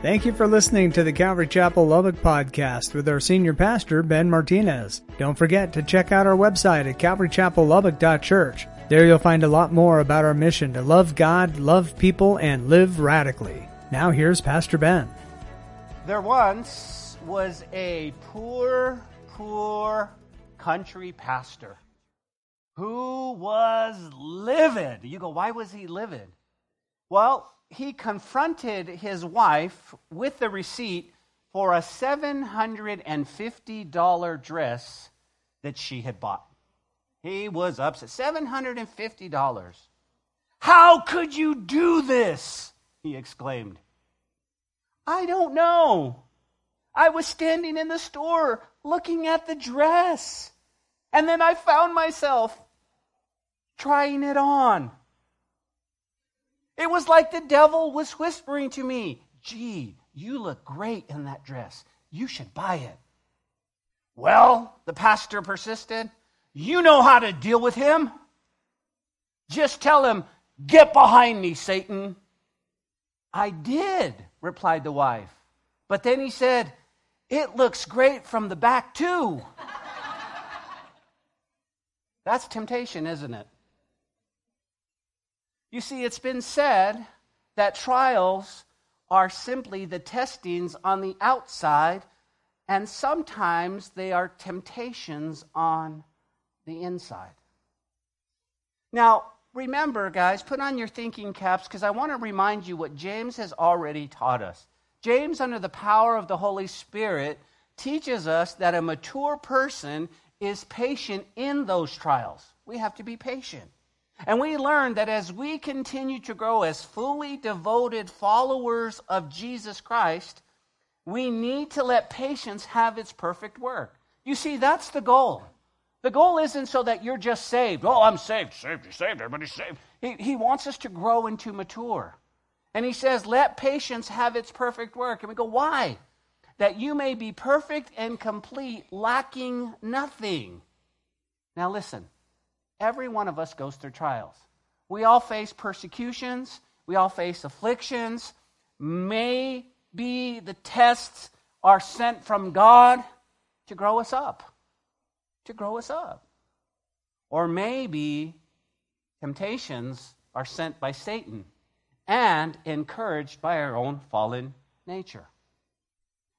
Thank you for listening to the Calvary Chapel Lubbock podcast with our senior pastor, Ben Martinez. Don't forget to check out our website at calvarychapellubbock.church. There you'll find a lot more about our mission to love God, love people, and live radically. Now here's Pastor Ben. There once was a poor, poor country pastor who was livid. You go, why was he livid? Well, he confronted his wife with the receipt for a $750 dress that she had bought. He was upset. $750. How could you do this? He exclaimed. I don't know. I was standing in the store looking at the dress, and then I found myself trying it on. It was like the devil was whispering to me, Gee, you look great in that dress. You should buy it. Well, the pastor persisted, you know how to deal with him. Just tell him, Get behind me, Satan. I did, replied the wife. But then he said, It looks great from the back, too. That's temptation, isn't it? You see, it's been said that trials are simply the testings on the outside, and sometimes they are temptations on the inside. Now, remember, guys, put on your thinking caps because I want to remind you what James has already taught us. James, under the power of the Holy Spirit, teaches us that a mature person is patient in those trials. We have to be patient. And we learn that as we continue to grow as fully devoted followers of Jesus Christ, we need to let patience have its perfect work. You see, that's the goal. The goal isn't so that you're just saved. Oh, I'm saved, saved, you're saved, everybody's saved. He, he wants us to grow and to mature. And he says, let patience have its perfect work. And we go, why? That you may be perfect and complete, lacking nothing. Now listen, Every one of us goes through trials. We all face persecutions, we all face afflictions. Maybe the tests are sent from God to grow us up, to grow us up. Or maybe temptations are sent by Satan and encouraged by our own fallen nature.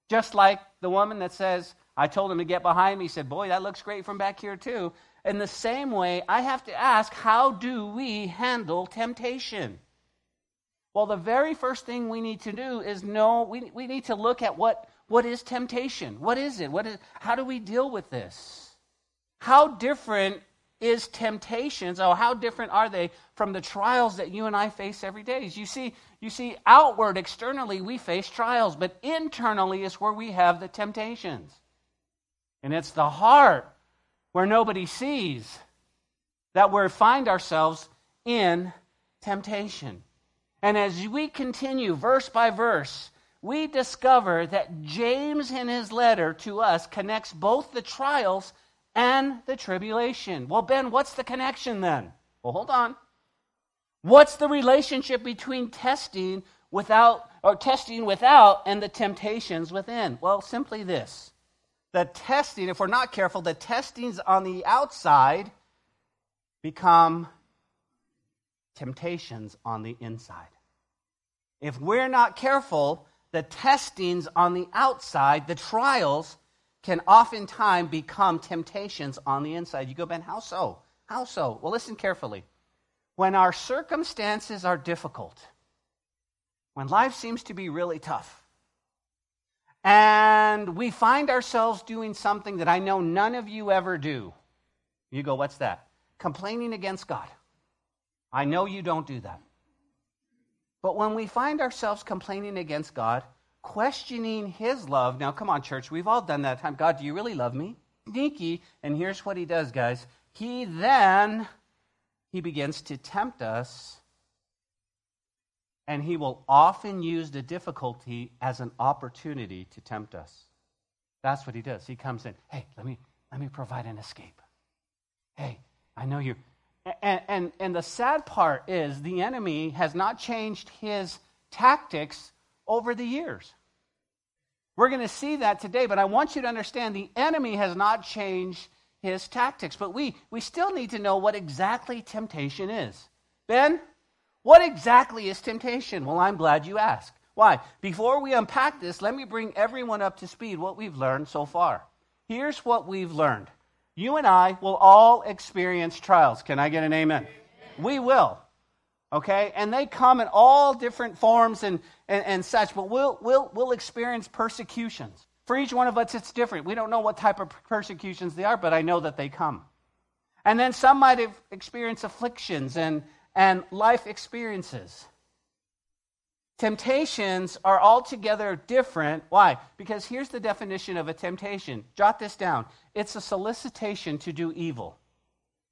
Just like the woman that says, I told him to get behind me. He said, Boy, that looks great from back here, too. In the same way, I have to ask, how do we handle temptation? Well, the very first thing we need to do is know, we, we need to look at what, what is temptation? What is it? What is, how do we deal with this? How different is temptations, or how different are they from the trials that you and I face every day? You see, you see, outward, externally, we face trials, but internally is where we have the temptations. And it's the heart where nobody sees that we find ourselves in temptation. And as we continue verse by verse, we discover that James, in his letter to us, connects both the trials and the tribulation. Well, Ben, what's the connection then? Well, hold on. What's the relationship between testing without or testing without and the temptations within? Well, simply this the testing, if we're not careful, the testings on the outside become temptations on the inside. If we're not careful, the testings on the outside, the trials, can oftentimes become temptations on the inside. You go, Ben, how so? How so? Well, listen carefully. When our circumstances are difficult, when life seems to be really tough, and we find ourselves doing something that I know none of you ever do. You go, what's that? Complaining against God. I know you don't do that. But when we find ourselves complaining against God, questioning His love, now come on, church, we've all done that time. God, do you really love me? Sneaky. And here's what He does, guys. He then, He begins to tempt us and he will often use the difficulty as an opportunity to tempt us. That's what he does. He comes in, hey, let me, let me provide an escape. Hey, I know you. And, and, and the sad part is the enemy has not changed his tactics over the years. We're going to see that today, but I want you to understand the enemy has not changed his tactics, but we, we still need to know what exactly temptation is. Ben, what exactly is temptation? Well, I'm glad you asked. Why? Before we unpack this, let me bring everyone up to speed what we've learned so far. Here's what we've learned. You and I will all experience trials. Can I get an amen? amen. We will. Okay? And they come in all different forms and, and, and such, but we'll, we'll, we'll experience persecutions. For each one of us, it's different. We don't know what type of persecutions they are, but I know that they come. And then some might have experienced afflictions and, and life experiences. Temptations are altogether different. Why? Because here's the definition of a temptation. Jot this down it's a solicitation to do evil.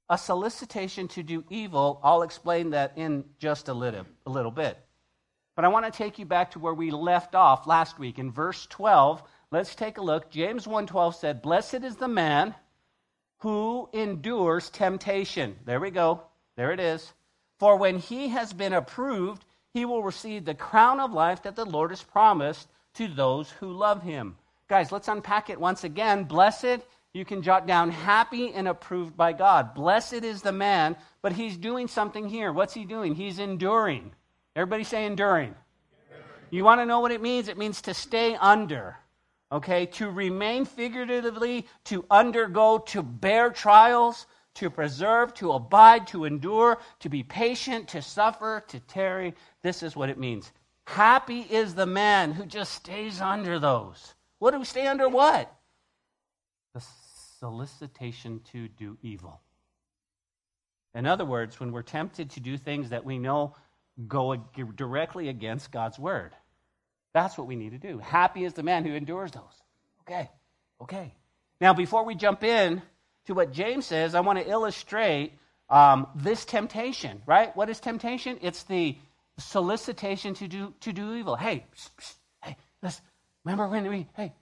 A solicitation to do evil. I'll explain that in just a little, a little bit. But I want to take you back to where we left off last week in verse 12. Let's take a look. James 1:12 said, "Blessed is the man who endures temptation." There we go. There it is. For when he has been approved, he will receive the crown of life that the Lord has promised to those who love him. Guys, let's unpack it once again. Blessed, you can jot down happy and approved by God. Blessed is the man, but he's doing something here. What's he doing? He's enduring. Everybody say enduring. You want to know what it means? It means to stay under. Okay? To remain figuratively, to undergo, to bear trials, to preserve, to abide, to endure, to be patient, to suffer, to tarry. This is what it means. Happy is the man who just stays under those. What do we stay under what? The solicitation to do evil. In other words, when we're tempted to do things that we know go directly against God's word, that's what we need to do. Happy is the man who endures those. Okay, okay. Now, before we jump in, to what James says, I want to illustrate um, this temptation, right? What is temptation? It's the solicitation to do, to do evil. Hey, hey, listen, remember when we, hey.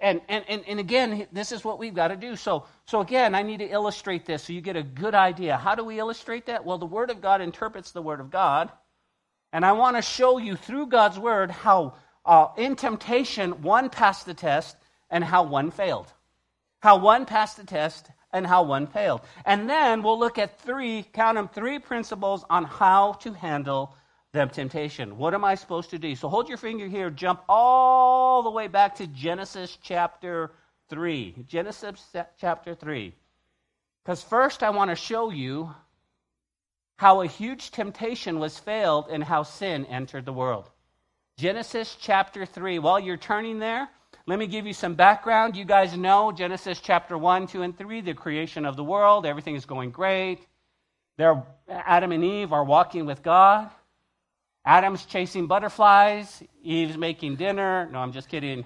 And, and, and, and again, this is what we've got to do. So, so again, I need to illustrate this so you get a good idea. How do we illustrate that? Well, the Word of God interprets the Word of God. And I want to show you through God's Word how uh, in temptation one passed the test and how one failed how one passed the test and how one failed. And then we'll look at three, count them, three principles on how to handle the temptation. What am I supposed to do? So hold your finger here, jump all the way back to Genesis chapter 3. Genesis chapter 3. Because first I want to show you how a huge temptation was failed and how sin entered the world. Genesis chapter 3. While you're turning there, let me give you some background. You guys know Genesis chapter 1, 2, and 3, the creation of the world. Everything is going great. They're, Adam and Eve are walking with God. Adam's chasing butterflies. Eve's making dinner. No, I'm just kidding.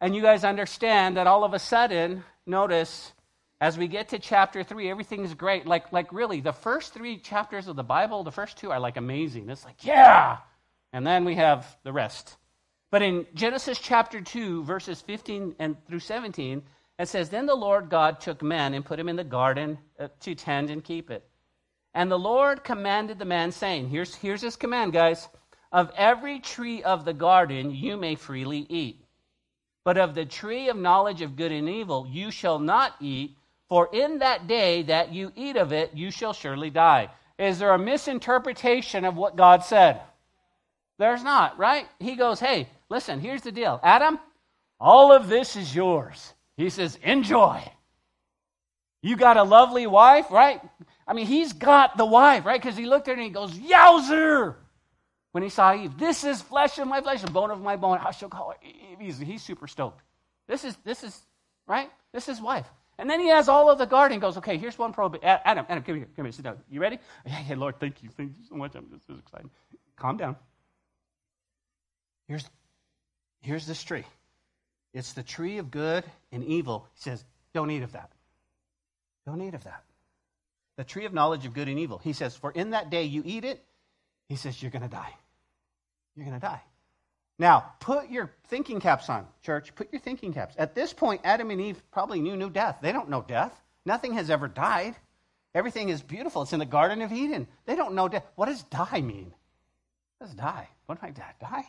And you guys understand that all of a sudden, notice, as we get to chapter 3, everything's great. Like, like really, the first three chapters of the Bible, the first two are like amazing. It's like, yeah! And then we have the rest. But in Genesis chapter 2, verses 15 and through 17, it says, Then the Lord God took man and put him in the garden uh, to tend and keep it. And the Lord commanded the man, saying, Here's, here's his command, guys. Of every tree of the garden you may freely eat. But of the tree of knowledge of good and evil you shall not eat, for in that day that you eat of it you shall surely die. Is there a misinterpretation of what God said? There's not, right? He goes, Hey, Listen, here's the deal Adam, all of this is yours. He says, enjoy. You got a lovely wife, right? I mean, he's got the wife, right? Because he looked at her and he goes, Yowzer! When he saw Eve, this is flesh of my flesh and bone of my bone. I shall call her Eve. He's, he's super stoked. This is, this is, right? This is wife. And then he has all of the garden. Goes, okay, here's one probe. Adam, Adam, come here, come here, sit down. You ready? Yeah. Hey, Lord, thank you, thank you so much. I'm just so excited. Calm down. Here's Here's this tree. It's the tree of good and evil. He says, don't eat of that. Don't eat of that. The tree of knowledge of good and evil. He says, for in that day you eat it, he says, you're going to die. You're going to die. Now, put your thinking caps on, church. Put your thinking caps. At this point, Adam and Eve probably knew no death. They don't know death. Nothing has ever died. Everything is beautiful. It's in the Garden of Eden. They don't know death. What does die mean? Let's die. What if I die?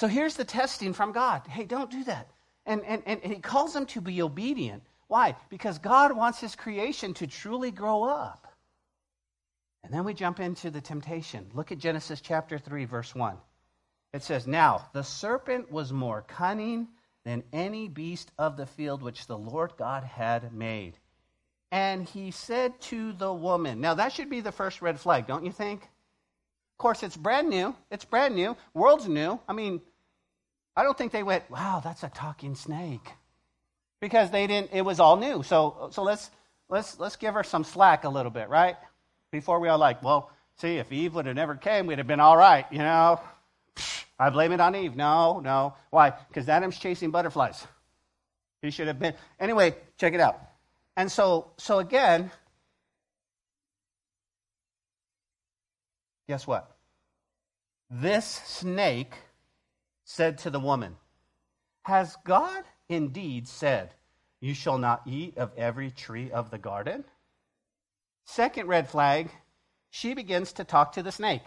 So here's the testing from God. Hey, don't do that. And, and, and he calls them to be obedient. Why? Because God wants his creation to truly grow up. And then we jump into the temptation. Look at Genesis chapter 3, verse 1. It says, Now the serpent was more cunning than any beast of the field which the Lord God had made. And he said to the woman, Now that should be the first red flag, don't you think? Of course, it's brand new. It's brand new. World's new. I mean, I don't think they went, Wow, that's a talking snake. Because they didn't, it was all new. So, so let's, let's, let's give her some slack a little bit, right? Before we are like, well, see, if Eve would have never came, we'd have been all right, you know? I blame it on Eve. No, no. Why? Because Adam's chasing butterflies. He should have been. Anyway, check it out. And so, so again, guess what? This snake said to the woman, Has God indeed said, You shall not eat of every tree of the garden? Second red flag, she begins to talk to the snake.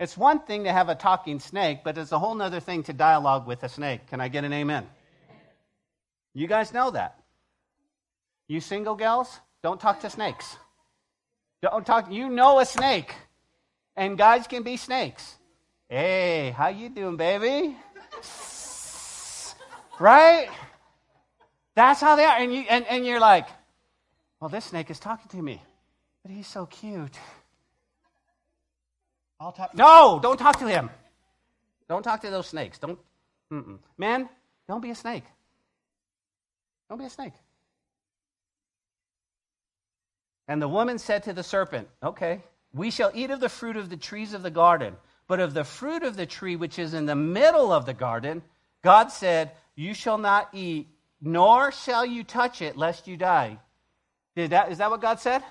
It's one thing to have a talking snake, but it's a whole other thing to dialogue with a snake. Can I get an amen? You guys know that. You single gals, don't talk to snakes. Don't talk. You know a snake, and guys can be snakes. Hey, how you doing, baby? right? That's how they are, and you and, and you're like, well, this snake is talking to me, but he's so cute. I'll talk. No, don't talk to him. Don't talk to those snakes. Don't. Mm-mm. Man, don't be a snake. Don't be a snake. And the woman said to the serpent, Okay, we shall eat of the fruit of the trees of the garden, but of the fruit of the tree which is in the middle of the garden, God said, You shall not eat, nor shall you touch it, lest you die. Is that, is that what God said?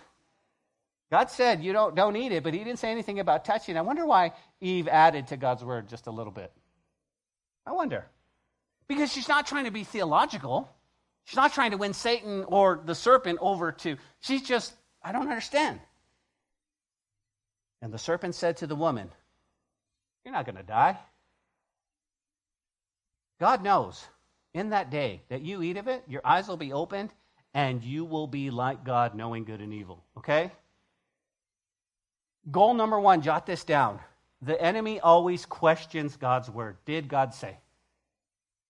God said you don't, don't eat it, but he didn't say anything about touching. I wonder why Eve added to God's word just a little bit. I wonder. Because she's not trying to be theological. She's not trying to win Satan or the serpent over to. She's just, I don't understand. And the serpent said to the woman, You're not going to die. God knows in that day that you eat of it, your eyes will be opened, and you will be like God, knowing good and evil. Okay? Goal number one, jot this down. The enemy always questions God's word. Did God say?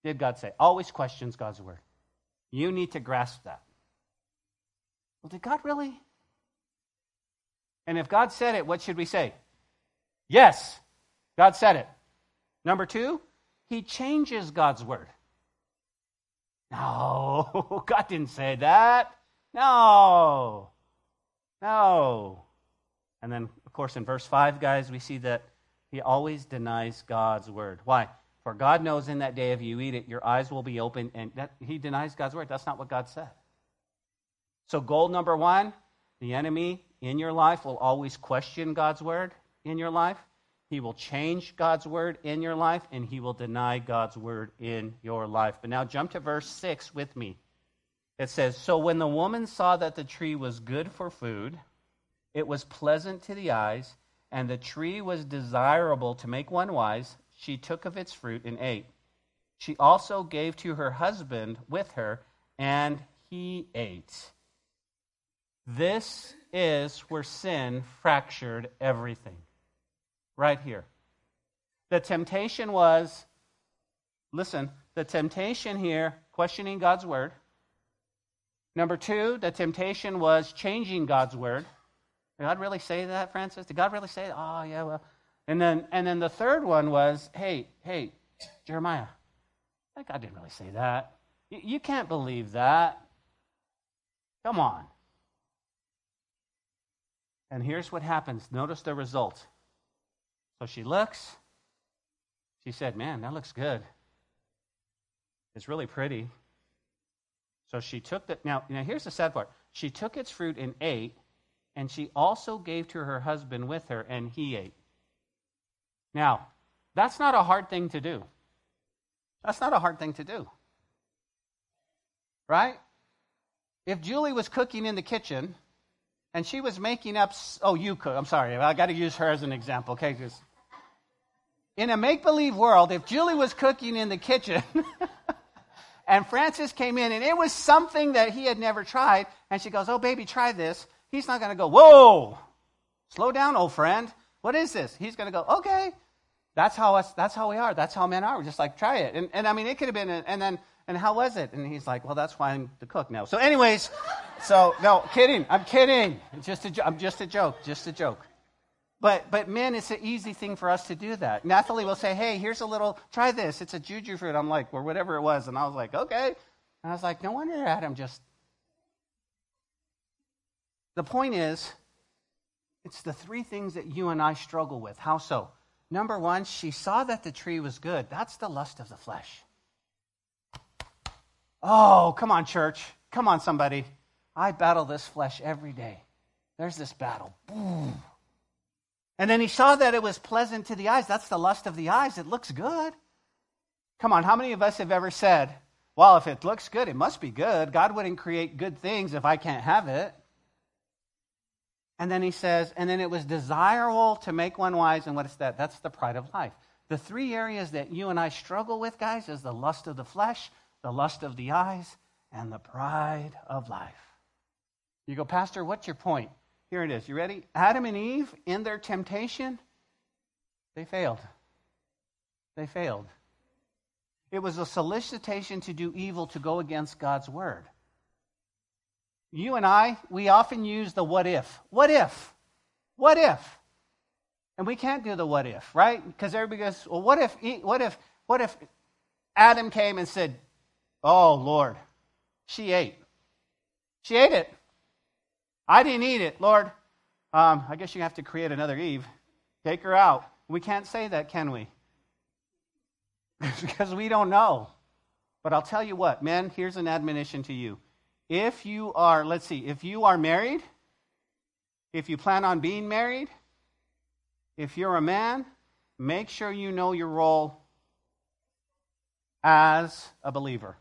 Did God say? Always questions God's word. You need to grasp that. Well, did God really? And if God said it, what should we say? Yes, God said it. Number two, he changes God's word. No, God didn't say that. No. No. And then of course, in verse 5, guys, we see that he always denies God's word. Why? For God knows in that day if you eat it, your eyes will be open. And that, he denies God's word. That's not what God said. So, goal number one the enemy in your life will always question God's word in your life. He will change God's word in your life, and he will deny God's word in your life. But now jump to verse 6 with me. It says So when the woman saw that the tree was good for food, it was pleasant to the eyes, and the tree was desirable to make one wise. She took of its fruit and ate. She also gave to her husband with her, and he ate. This is where sin fractured everything. Right here. The temptation was, listen, the temptation here, questioning God's word. Number two, the temptation was changing God's word. Did God really say that, Francis? Did God really say that? Oh, yeah, well. And then, and then the third one was, hey, hey, Jeremiah, I think God didn't really say that. You, you can't believe that. Come on. And here's what happens. Notice the result. So she looks. She said, Man, that looks good. It's really pretty. So she took the. Now, now here's the sad part. She took its fruit and ate, and she also gave to her husband with her, and he ate. Now, that's not a hard thing to do. That's not a hard thing to do. Right? If Julie was cooking in the kitchen and she was making up. Oh, you cook. I'm sorry. I got to use her as an example, okay? Because in a make believe world, if Julie was cooking in the kitchen and Francis came in and it was something that he had never tried, and she goes, Oh, baby, try this, he's not going to go, Whoa, slow down, old friend. What is this? He's going to go, Okay. That's how, us, that's how we are. That's how men are. We're just like, try it. And, and I mean, it could have been, and then, and how was it? And he's like, Well, that's why I'm the cook now. So, anyways, so, no, kidding. I'm kidding. It's just a, I'm just a joke. Just a joke. But, but men, it's an easy thing for us to do that. Nathalie will say, hey, here's a little, try this. It's a juju fruit. I'm like, or whatever it was. And I was like, okay. And I was like, no wonder Adam just. The point is, it's the three things that you and I struggle with. How so? Number one, she saw that the tree was good. That's the lust of the flesh. Oh, come on, church. Come on, somebody. I battle this flesh every day. There's this battle. Boom. And then he saw that it was pleasant to the eyes. That's the lust of the eyes. It looks good. Come on, how many of us have ever said, well, if it looks good, it must be good. God wouldn't create good things if I can't have it. And then he says, and then it was desirable to make one wise. And what is that? That's the pride of life. The three areas that you and I struggle with, guys, is the lust of the flesh, the lust of the eyes, and the pride of life. You go, Pastor, what's your point? Here it is. You ready? Adam and Eve, in their temptation, they failed. They failed. It was a solicitation to do evil to go against God's word. You and I, we often use the what if. What if? What if? And we can't do the what if, right? Because everybody goes, well, what if, what if, what if Adam came and said, oh, Lord, she ate. She ate it. I didn't eat it, Lord. Um, I guess you have to create another Eve. Take her out. We can't say that, can we? because we don't know. But I'll tell you what, men, here's an admonition to you. If you are, let's see, if you are married, if you plan on being married, if you're a man, make sure you know your role as a believer.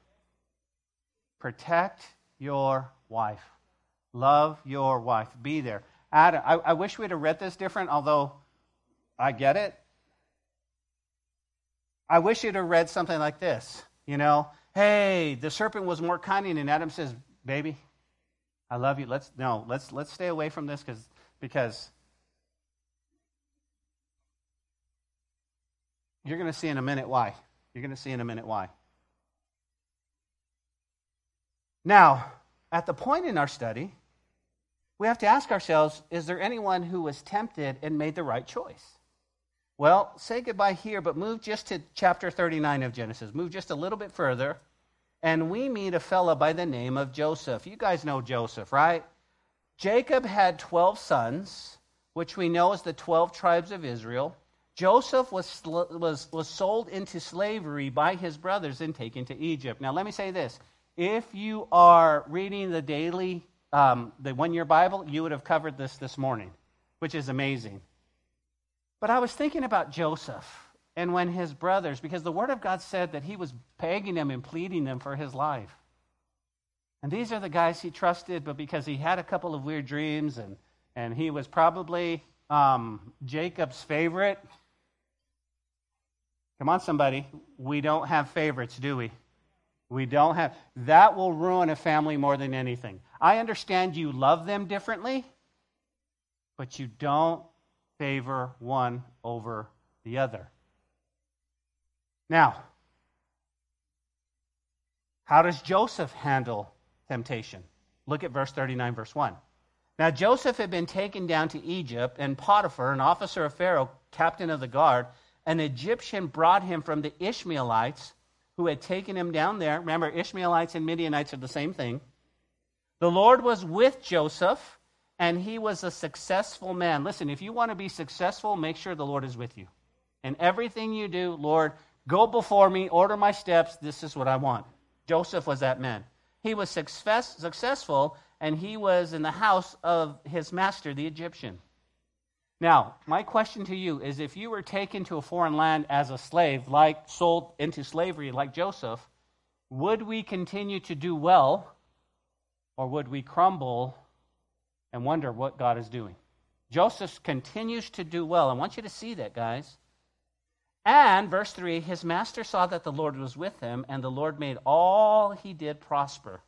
Protect your wife. Love your wife. Be there. Adam, I, I wish we'd have read this different, although I get it. I wish you'd have read something like this. You know, hey, the serpent was more cunning, and Adam says, "Baby, I love you. Let's no, let's let's stay away from this because because you're going to see in a minute why. You're going to see in a minute why. Now, at the point in our study we have to ask ourselves is there anyone who was tempted and made the right choice? Well, say goodbye here, but move just to chapter 39 of Genesis. Move just a little bit further, and we meet a fellow by the name of Joseph. You guys know Joseph, right? Jacob had 12 sons, which we know as the 12 tribes of Israel. Joseph was, was, was sold into slavery by his brothers and taken to Egypt. Now, let me say this. If you are reading the daily um, the one year Bible, you would have covered this this morning, which is amazing. But I was thinking about Joseph and when his brothers, because the Word of God said that he was begging them and pleading them for his life. And these are the guys he trusted, but because he had a couple of weird dreams and, and he was probably um, Jacob's favorite. Come on, somebody. We don't have favorites, do we? We don't have. That will ruin a family more than anything. I understand you love them differently, but you don't favor one over the other. Now, how does Joseph handle temptation? Look at verse 39, verse 1. Now, Joseph had been taken down to Egypt, and Potiphar, an officer of Pharaoh, captain of the guard, an Egyptian, brought him from the Ishmaelites who had taken him down there. Remember, Ishmaelites and Midianites are the same thing. The Lord was with Joseph, and he was a successful man. Listen, if you want to be successful, make sure the Lord is with you. In everything you do, Lord, go before me, order my steps. This is what I want. Joseph was that man. He was success, successful, and he was in the house of his master, the Egyptian. Now, my question to you is if you were taken to a foreign land as a slave, like sold into slavery like Joseph, would we continue to do well or would we crumble and wonder what God is doing. Joseph continues to do well. I want you to see that, guys. And, verse 3 his master saw that the Lord was with him, and the Lord made all he did prosper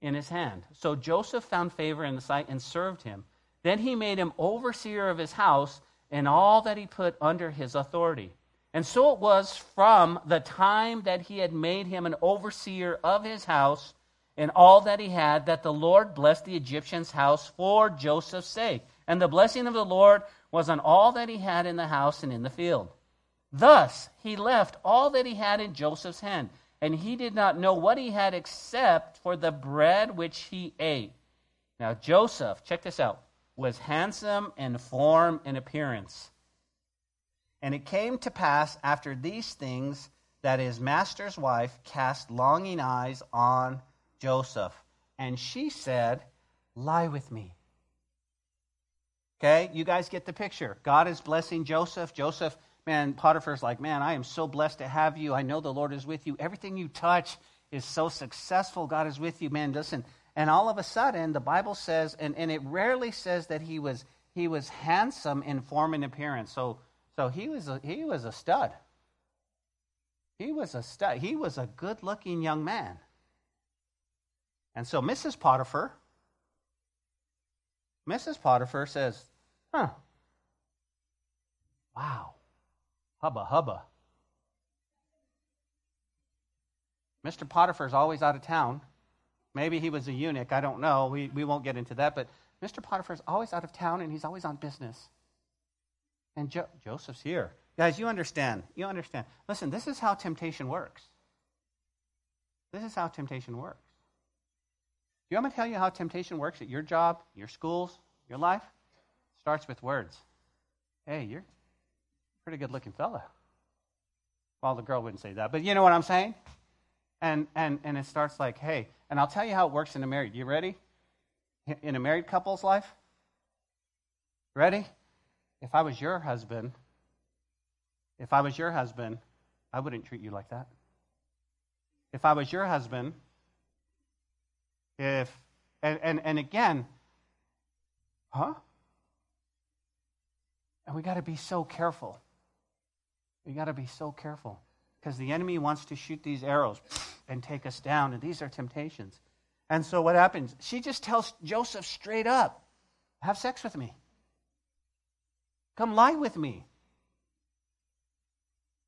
in his hand. So Joseph found favor in the sight and served him. Then he made him overseer of his house and all that he put under his authority. And so it was from the time that he had made him an overseer of his house and all that he had that the Lord blessed the Egyptian's house for Joseph's sake. And the blessing of the Lord was on all that he had in the house and in the field. Thus he left all that he had in Joseph's hand, and he did not know what he had except for the bread which he ate. Now, Joseph, check this out, was handsome in form and appearance. And it came to pass after these things that his master's wife cast longing eyes on Joseph. And she said, Lie with me. Okay, you guys get the picture. God is blessing Joseph. Joseph man, Potiphar's like, man, I am so blessed to have you. I know the Lord is with you. Everything you touch is so successful. God is with you, man. Listen. And all of a sudden, the Bible says, and, and it rarely says that he was he was handsome in form and appearance. So so he was a, he was a stud. He was a stud. He was a good looking young man. And so Mrs. Potiphar, Mrs. Potiphar says, huh, wow. Hubba, hubba. Mr. Potiphar's always out of town. Maybe he was a eunuch. I don't know. We, we won't get into that. But Mr. Potiphar's always out of town and he's always on business. And jo- Joseph's here. Guys, you understand. You understand. Listen, this is how temptation works. This is how temptation works. Do you want me to tell you how temptation works at your job, your schools, your life? Starts with words. Hey, you're pretty good looking fella. Well, the girl wouldn't say that, but you know what I'm saying? And, and, and it starts like, hey, and I'll tell you how it works in a married. You ready? In a married couple's life? Ready? If I was your husband, if I was your husband, I wouldn't treat you like that. If I was your husband, if, and, and, and again, huh? And we got to be so careful. We got to be so careful because the enemy wants to shoot these arrows and take us down, and these are temptations. And so what happens? She just tells Joseph straight up, "Have sex with me. Come lie with me."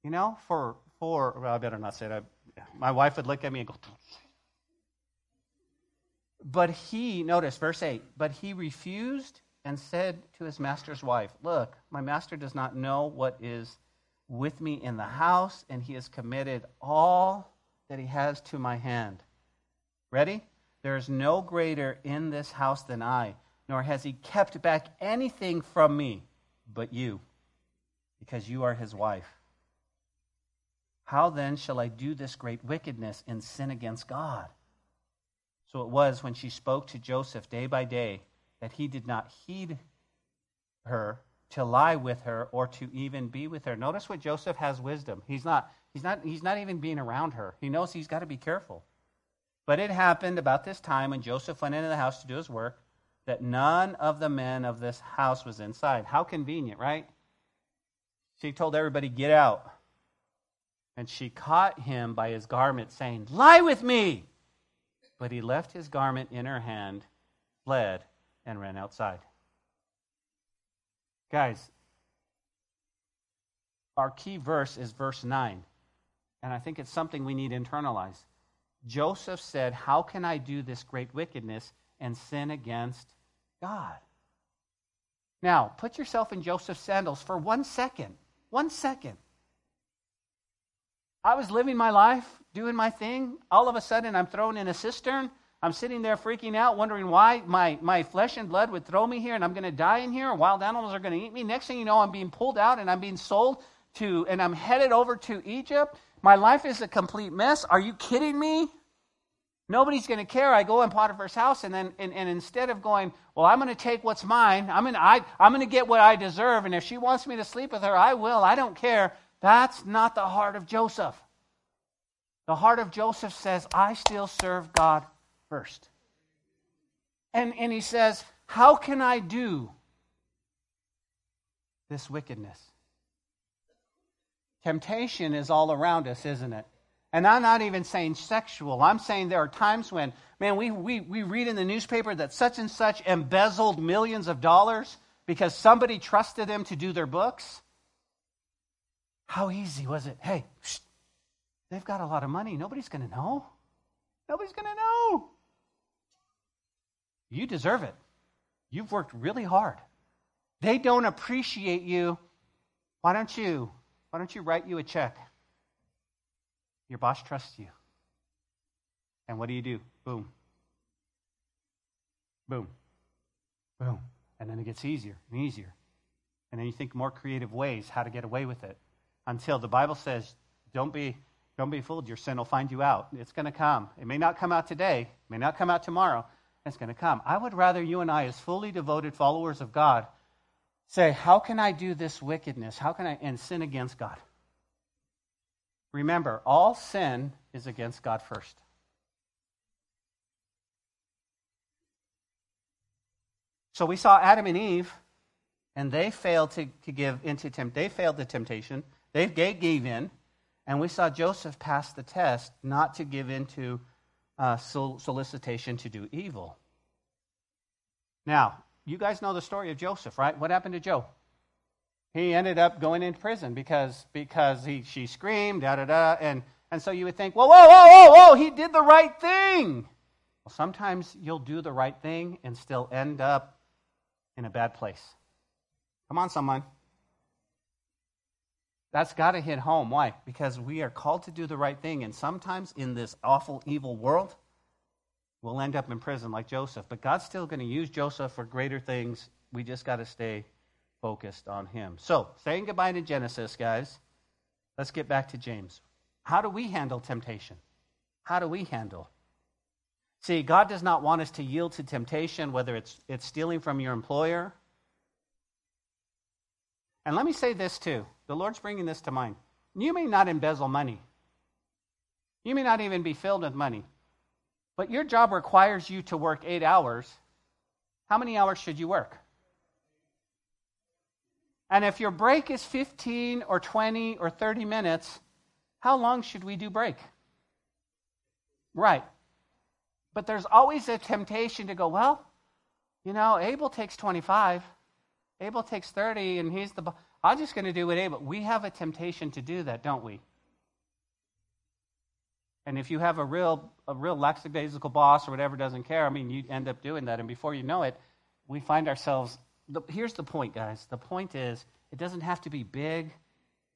You know, for for well, I better not say that. My wife would look at me and go. But he, notice verse 8, but he refused and said to his master's wife, Look, my master does not know what is with me in the house, and he has committed all that he has to my hand. Ready? There is no greater in this house than I, nor has he kept back anything from me but you, because you are his wife. How then shall I do this great wickedness and sin against God? So it was when she spoke to Joseph day by day that he did not heed her to lie with her or to even be with her. Notice what Joseph has wisdom. He's not, he's not, he's not even being around her. He knows he's got to be careful. But it happened about this time when Joseph went into the house to do his work that none of the men of this house was inside. How convenient, right? She told everybody, Get out. And she caught him by his garment, saying, Lie with me. But he left his garment in her hand, fled, and ran outside. Guys, our key verse is verse 9. And I think it's something we need to internalize. Joseph said, How can I do this great wickedness and sin against God? Now, put yourself in Joseph's sandals for one second. One second. I was living my life, doing my thing. All of a sudden, I'm thrown in a cistern. I'm sitting there freaking out, wondering why my, my flesh and blood would throw me here and I'm going to die in here. And wild animals are going to eat me. Next thing you know, I'm being pulled out and I'm being sold to, and I'm headed over to Egypt. My life is a complete mess. Are you kidding me? Nobody's going to care. I go in Potiphar's house, and then and, and instead of going, well, I'm going to take what's mine. I'm going I, I'm going to get what I deserve, and if she wants me to sleep with her, I will. I don't care. That's not the heart of Joseph. The heart of Joseph says, I still serve God first. And, and he says, How can I do this wickedness? Temptation is all around us, isn't it? And I'm not even saying sexual. I'm saying there are times when, man, we, we, we read in the newspaper that such and such embezzled millions of dollars because somebody trusted them to do their books. How easy was it? Hey, shh, they've got a lot of money. Nobody's going to know. Nobody's going to know. You deserve it. You've worked really hard. They don't appreciate you. Why don't you? Why don't you write you a check? Your boss trusts you. And what do you do? Boom. Boom. Boom. And then it gets easier and easier. And then you think more creative ways how to get away with it. Until the Bible says, don't be, don't be fooled. Your sin will find you out. It's going to come. It may not come out today, it may not come out tomorrow. It's going to come. I would rather you and I, as fully devoted followers of God, say, How can I do this wickedness? How can I and sin against God? Remember, all sin is against God first. So we saw Adam and Eve, and they failed to, to give into tempt. They failed the temptation. They gave in, and we saw Joseph pass the test not to give into uh, solicitation to do evil. Now, you guys know the story of Joseph, right? What happened to Joe? he ended up going into prison because because he she screamed da da da and and so you would think well whoa whoa whoa whoa he did the right thing well sometimes you'll do the right thing and still end up in a bad place come on someone that's got to hit home why because we are called to do the right thing and sometimes in this awful evil world we'll end up in prison like joseph but god's still going to use joseph for greater things we just got to stay focused on him. So, saying goodbye to Genesis, guys, let's get back to James. How do we handle temptation? How do we handle? See, God does not want us to yield to temptation, whether it's, it's stealing from your employer. And let me say this too the Lord's bringing this to mind. You may not embezzle money, you may not even be filled with money, but your job requires you to work eight hours. How many hours should you work? And if your break is 15 or 20 or 30 minutes, how long should we do break? Right. But there's always a temptation to go, well, you know, Abel takes 25, Abel takes 30, and he's the. I'm just going to do what Abel. We have a temptation to do that, don't we? And if you have a real, a real lackadaisical boss or whatever doesn't care, I mean, you end up doing that. And before you know it, we find ourselves the, here's the point, guys. The point is, it doesn't have to be big,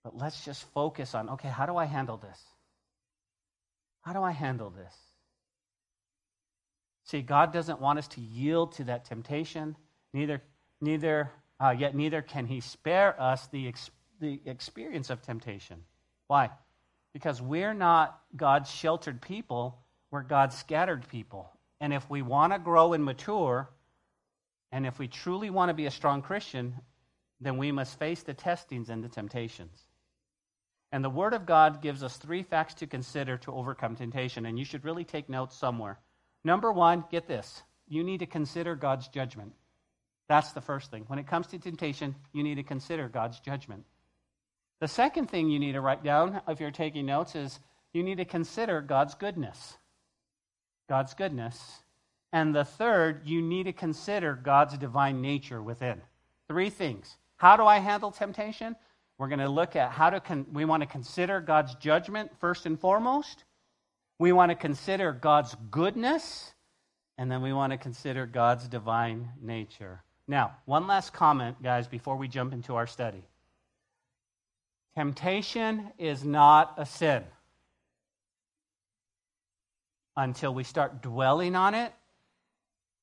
but let's just focus on okay, how do I handle this? How do I handle this? See, God doesn't want us to yield to that temptation. Neither, neither, uh, yet neither can He spare us the, ex- the experience of temptation. Why? Because we're not God's sheltered people, we're God's scattered people. And if we want to grow and mature, and if we truly want to be a strong Christian, then we must face the testings and the temptations. And the Word of God gives us three facts to consider to overcome temptation, and you should really take notes somewhere. Number one, get this you need to consider God's judgment. That's the first thing. When it comes to temptation, you need to consider God's judgment. The second thing you need to write down, if you're taking notes, is you need to consider God's goodness. God's goodness. And the third, you need to consider God's divine nature within. Three things. How do I handle temptation? We're going to look at how to con- we want to consider God's judgment first and foremost. We want to consider God's goodness, and then we want to consider God's divine nature. Now, one last comment, guys, before we jump into our study. Temptation is not a sin until we start dwelling on it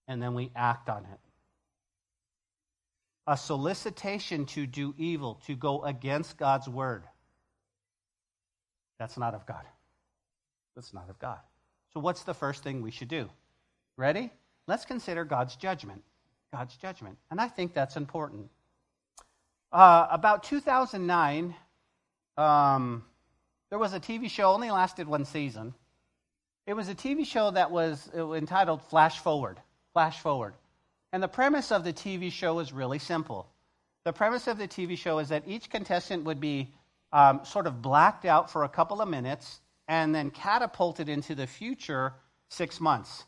and then we act on it. A solicitation to do evil, to go against God's word. That's not of God. That's not of God. So, what's the first thing we should do? Ready? Let's consider God's judgment. God's judgment. And I think that's important. Uh, about 2009, um, there was a TV show, only lasted one season. It was a TV show that was entitled Flash Forward flash forward. And the premise of the TV show is really simple. The premise of the TV show is that each contestant would be um, sort of blacked out for a couple of minutes and then catapulted into the future six months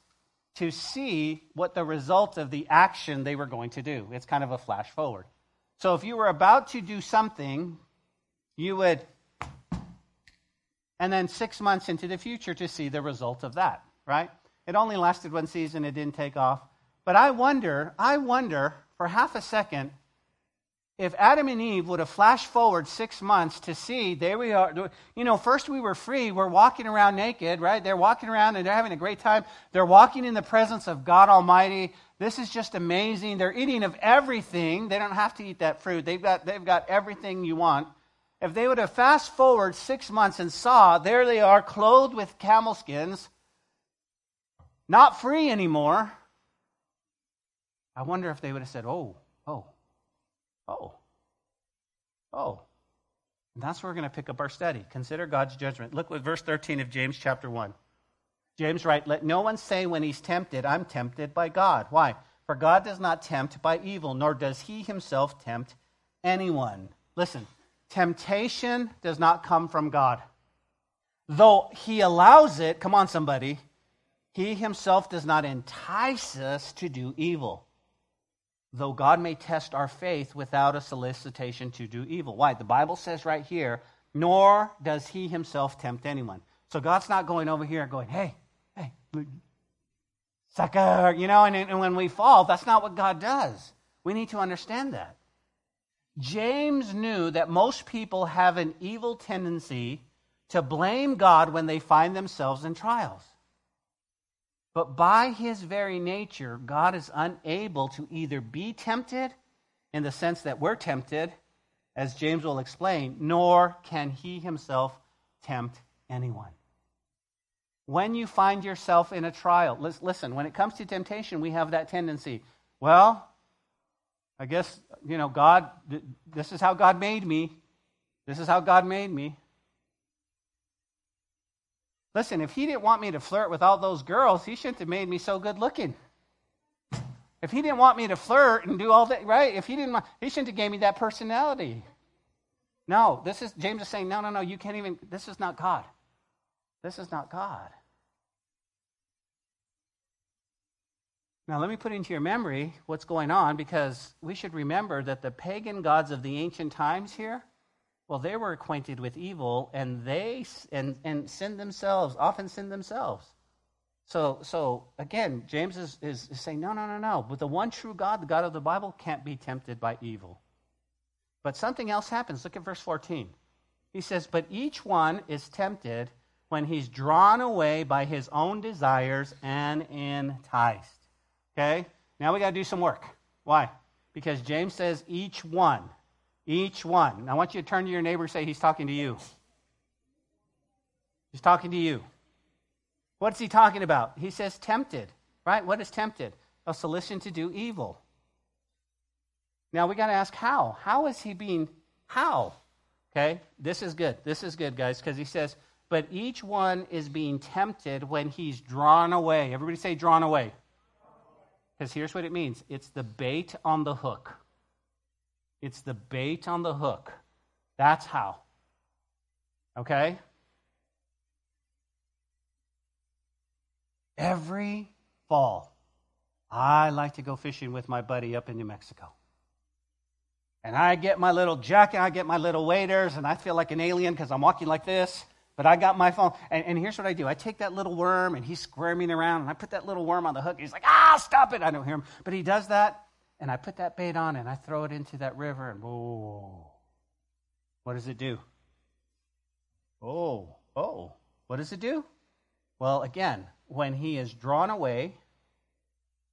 to see what the result of the action they were going to do. It's kind of a flash forward. So if you were about to do something, you would, and then six months into the future to see the result of that, right? It only lasted one season, it didn't take off. But I wonder, I wonder for half a second if Adam and Eve would have flashed forward six months to see, there we are. You know, first we were free. We're walking around naked, right? They're walking around and they're having a great time. They're walking in the presence of God Almighty. This is just amazing. They're eating of everything. They don't have to eat that fruit. They've got, they've got everything you want. If they would have fast forward six months and saw, there they are, clothed with camel skins, not free anymore, I wonder if they would have said, oh, oh, oh. And that's where we're going to pick up our study. Consider God's judgment. Look at verse 13 of James chapter 1. James writes, Let no one say when he's tempted, I'm tempted by God. Why? For God does not tempt by evil, nor does he himself tempt anyone. Listen, temptation does not come from God. Though he allows it, come on, somebody, he himself does not entice us to do evil. Though God may test our faith without a solicitation to do evil. Why? The Bible says right here, nor does he himself tempt anyone. So God's not going over here and going, hey, hey, sucker, you know, and, and when we fall, that's not what God does. We need to understand that. James knew that most people have an evil tendency to blame God when they find themselves in trials. But by his very nature, God is unable to either be tempted in the sense that we're tempted, as James will explain, nor can he himself tempt anyone. When you find yourself in a trial, listen, when it comes to temptation, we have that tendency. Well, I guess, you know, God, this is how God made me. This is how God made me. Listen, if he didn't want me to flirt with all those girls, he shouldn't have made me so good looking. If he didn't want me to flirt and do all that, right? If he didn't want, he shouldn't have gave me that personality. No, this is, James is saying, no, no, no, you can't even, this is not God. This is not God. Now, let me put into your memory what's going on because we should remember that the pagan gods of the ancient times here well, they were acquainted with evil and they and, and sin themselves, often sin themselves. So, so again, James is, is, is saying, no, no, no, no. But the one true God, the God of the Bible, can't be tempted by evil. But something else happens. Look at verse 14. He says, But each one is tempted when he's drawn away by his own desires and enticed. Okay? Now we got to do some work. Why? Because James says each one. Each one. I want you to turn to your neighbor and say, He's talking to you. He's talking to you. What's he talking about? He says tempted, right? What is tempted? A solution to do evil. Now we got to ask how. How is he being, how? Okay, this is good. This is good, guys, because he says, but each one is being tempted when he's drawn away. Everybody say drawn away. Because here's what it means it's the bait on the hook. It's the bait on the hook. That's how. Okay? Every fall, I like to go fishing with my buddy up in New Mexico. And I get my little jacket, I get my little waders, and I feel like an alien because I'm walking like this. But I got my phone. And, and, here's what I do I take that little worm, and he's squirming around, and I put that little worm on the hook. He's like, ah, stop it. I don't hear him. But he does that, and I put that bait on and I throw it into that river, and whoa, what does it do? Oh, oh, what does it do? Well, again, when he is drawn away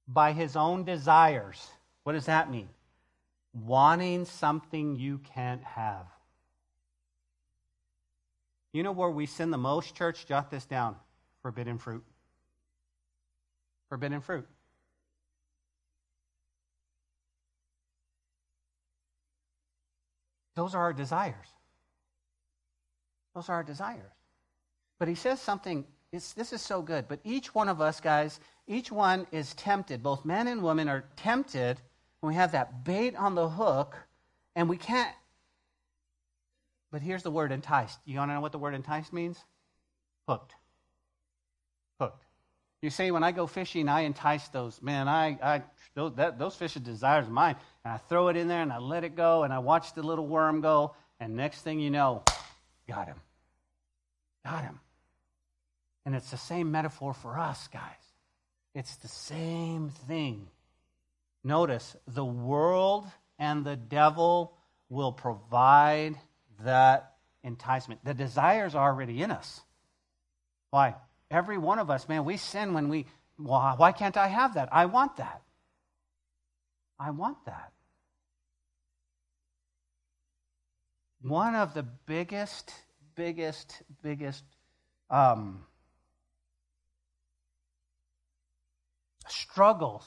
by his own desires, what does that mean? Wanting something you can't have. You know where we sin the most, church? Jot this down forbidden fruit. Forbidden fruit. Those are our desires. Those are our desires. But he says something, this is so good. But each one of us, guys, each one is tempted. Both men and women are tempted when we have that bait on the hook, and we can't. But here's the word enticed. You want to know what the word enticed means? Hooked. Hooked. You say, when I go fishing, I entice those. Man, I, I those, that, those fish are desires of mine. And I throw it in there and I let it go and I watch the little worm go. And next thing you know, got him. Got him. And it's the same metaphor for us, guys. It's the same thing. Notice the world and the devil will provide that enticement. The desires are already in us. Why? Every one of us, man, we sin when we, well, why can't I have that? I want that. I want that. One of the biggest, biggest, biggest um, struggles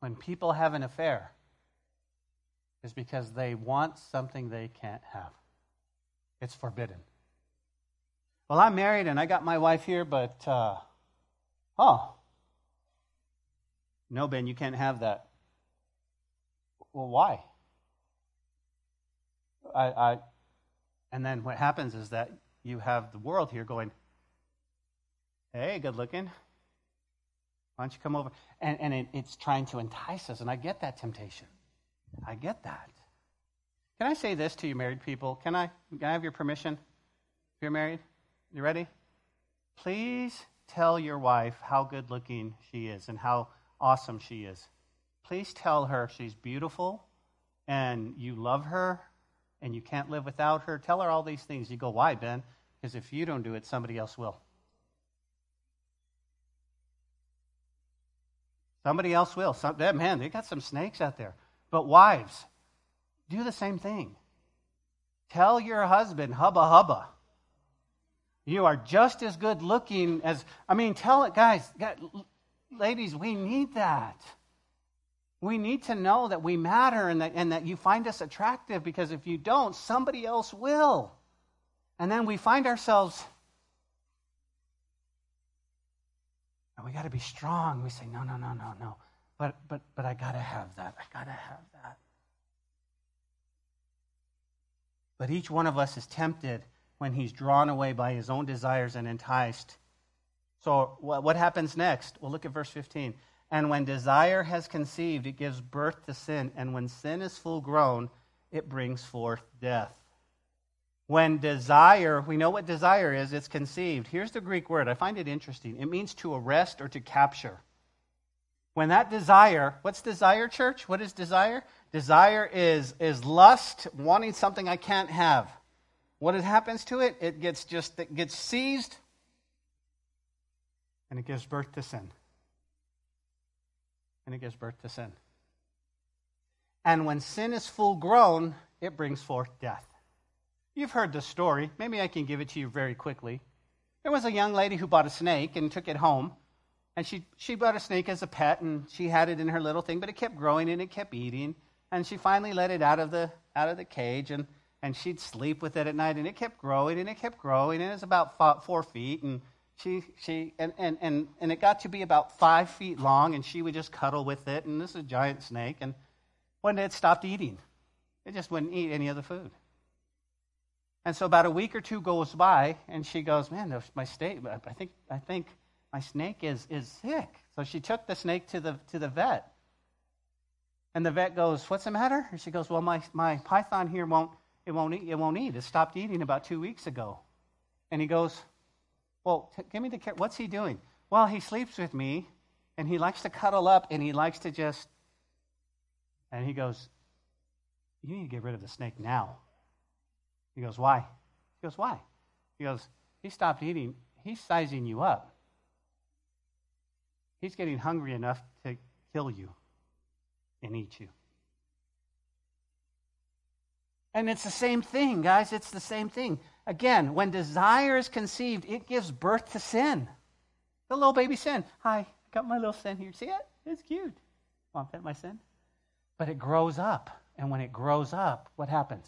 when people have an affair is because they want something they can't have. It's forbidden. Well, I'm married and I got my wife here, but, uh, oh, no, Ben, you can't have that. Well, why? I, I, and then what happens is that you have the world here going, hey, good looking. Why don't you come over? And, and it, it's trying to entice us. And I get that temptation. I get that. Can I say this to you, married people? Can I, can I have your permission? If you're married, you ready? Please tell your wife how good looking she is and how awesome she is. Please tell her she's beautiful and you love her and you can't live without her. Tell her all these things. You go, why, Ben? Because if you don't do it, somebody else will. Somebody else will. Some, man, they got some snakes out there. But wives, do the same thing. Tell your husband, hubba hubba. You are just as good looking as, I mean, tell it, guys, ladies, we need that. We need to know that we matter and that, and that you find us attractive because if you don't, somebody else will. And then we find ourselves And we got to be strong. We say, no, no, no, no, no. But, but, but I got to have that. I got to have that. But each one of us is tempted when he's drawn away by his own desires and enticed. So, what happens next? Well, look at verse 15. And when desire has conceived, it gives birth to sin. And when sin is full grown, it brings forth death. When desire, we know what desire is, it's conceived. Here's the Greek word. I find it interesting. It means to arrest or to capture. When that desire, what's desire, church? What is desire? Desire is, is lust, wanting something I can't have. What happens to it? It gets just it gets seized and it gives birth to sin. And it gives birth to sin. And when sin is full grown, it brings forth death. You've heard the story. Maybe I can give it to you very quickly. There was a young lady who bought a snake and took it home. And she, she bought a snake as a pet, and she had it in her little thing, but it kept growing and it kept eating. And she finally let it out of the, out of the cage, and, and she'd sleep with it at night, and it kept growing and it kept growing, and it was about four feet. And, she, she, and, and, and, and it got to be about five feet long, and she would just cuddle with it. And this is a giant snake. And one day it stopped eating, it just wouldn't eat any other food. And so about a week or two goes by, and she goes, "Man, my snake. I think I think my snake is is sick." So she took the snake to the to the vet, and the vet goes, "What's the matter?" And she goes, "Well, my my python here won't it won't eat. It won't eat. It stopped eating about two weeks ago." And he goes, "Well, t- give me the care. What's he doing?" Well, he sleeps with me, and he likes to cuddle up, and he likes to just. And he goes, "You need to get rid of the snake now." He goes, Why? He goes, Why? He goes, He stopped eating. He's sizing you up. He's getting hungry enough to kill you and eat you. And it's the same thing, guys. It's the same thing. Again, when desire is conceived, it gives birth to sin. The little baby sin. Hi, I got my little sin here. See it? It's cute. Want to pet my sin? But it grows up. And when it grows up, what happens?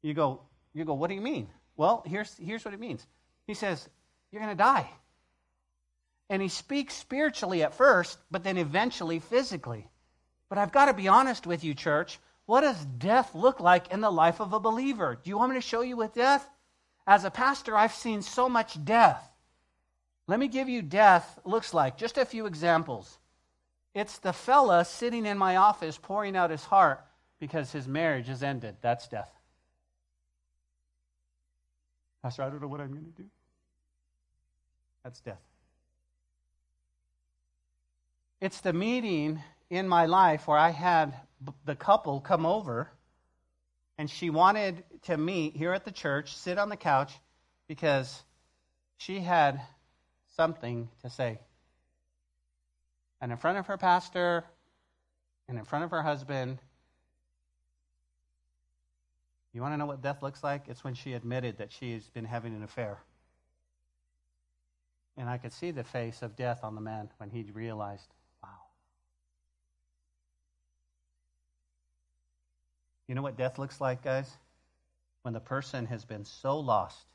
You go, you go, what do you mean? Well, here's, here's what it means. He says, you're going to die. And he speaks spiritually at first, but then eventually physically. But I've got to be honest with you, church. What does death look like in the life of a believer? Do you want me to show you with death? As a pastor, I've seen so much death. Let me give you death looks like. Just a few examples. It's the fella sitting in my office pouring out his heart because his marriage is ended. That's death. Pastor, I don't know what I'm going to do. That's death. It's the meeting in my life where I had the couple come over and she wanted to meet here at the church, sit on the couch, because she had something to say. And in front of her pastor and in front of her husband, you want to know what death looks like? It's when she admitted that she's been having an affair. And I could see the face of death on the man when he realized, You know what death looks like, guys? When the person has been so lost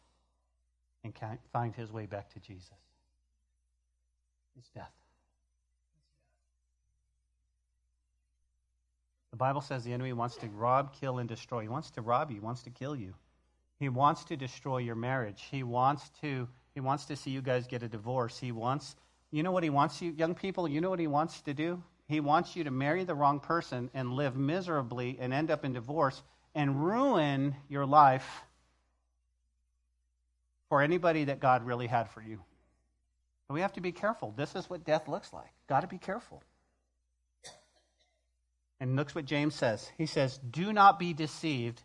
and can't find his way back to Jesus. It's death. The Bible says the enemy wants to rob, kill, and destroy. He wants to rob you, he wants to kill you. He wants to destroy your marriage. He wants to he wants to see you guys get a divorce. He wants you know what he wants you young people, you know what he wants to do? He wants you to marry the wrong person and live miserably and end up in divorce and ruin your life for anybody that God really had for you. we have to be careful. This is what death looks like. Got to be careful. And looks what James says. He says, Do not be deceived,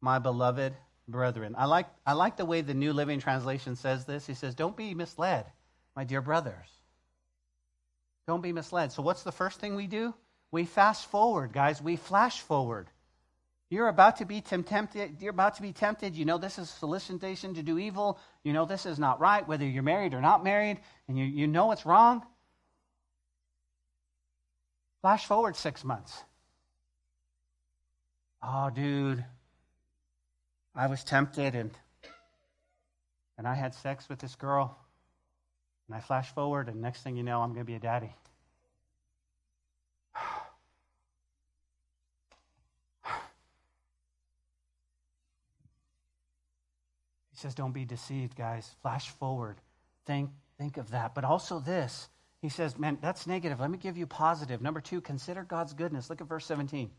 my beloved brethren. I like, I like the way the New Living Translation says this. He says, Don't be misled, my dear brothers. Don't be misled. So, what's the first thing we do? We fast forward, guys. We flash forward. You're about to be tempted. You're about to be tempted. You know this is solicitation to do evil. You know this is not right, whether you're married or not married, and you, you know it's wrong. Flash forward six months. Oh, dude, I was tempted and and I had sex with this girl. And I flash forward, and next thing you know, I'm going to be a daddy. He says, Don't be deceived, guys. Flash forward. Think, think of that. But also this. He says, Man, that's negative. Let me give you positive. Number two, consider God's goodness. Look at verse 17.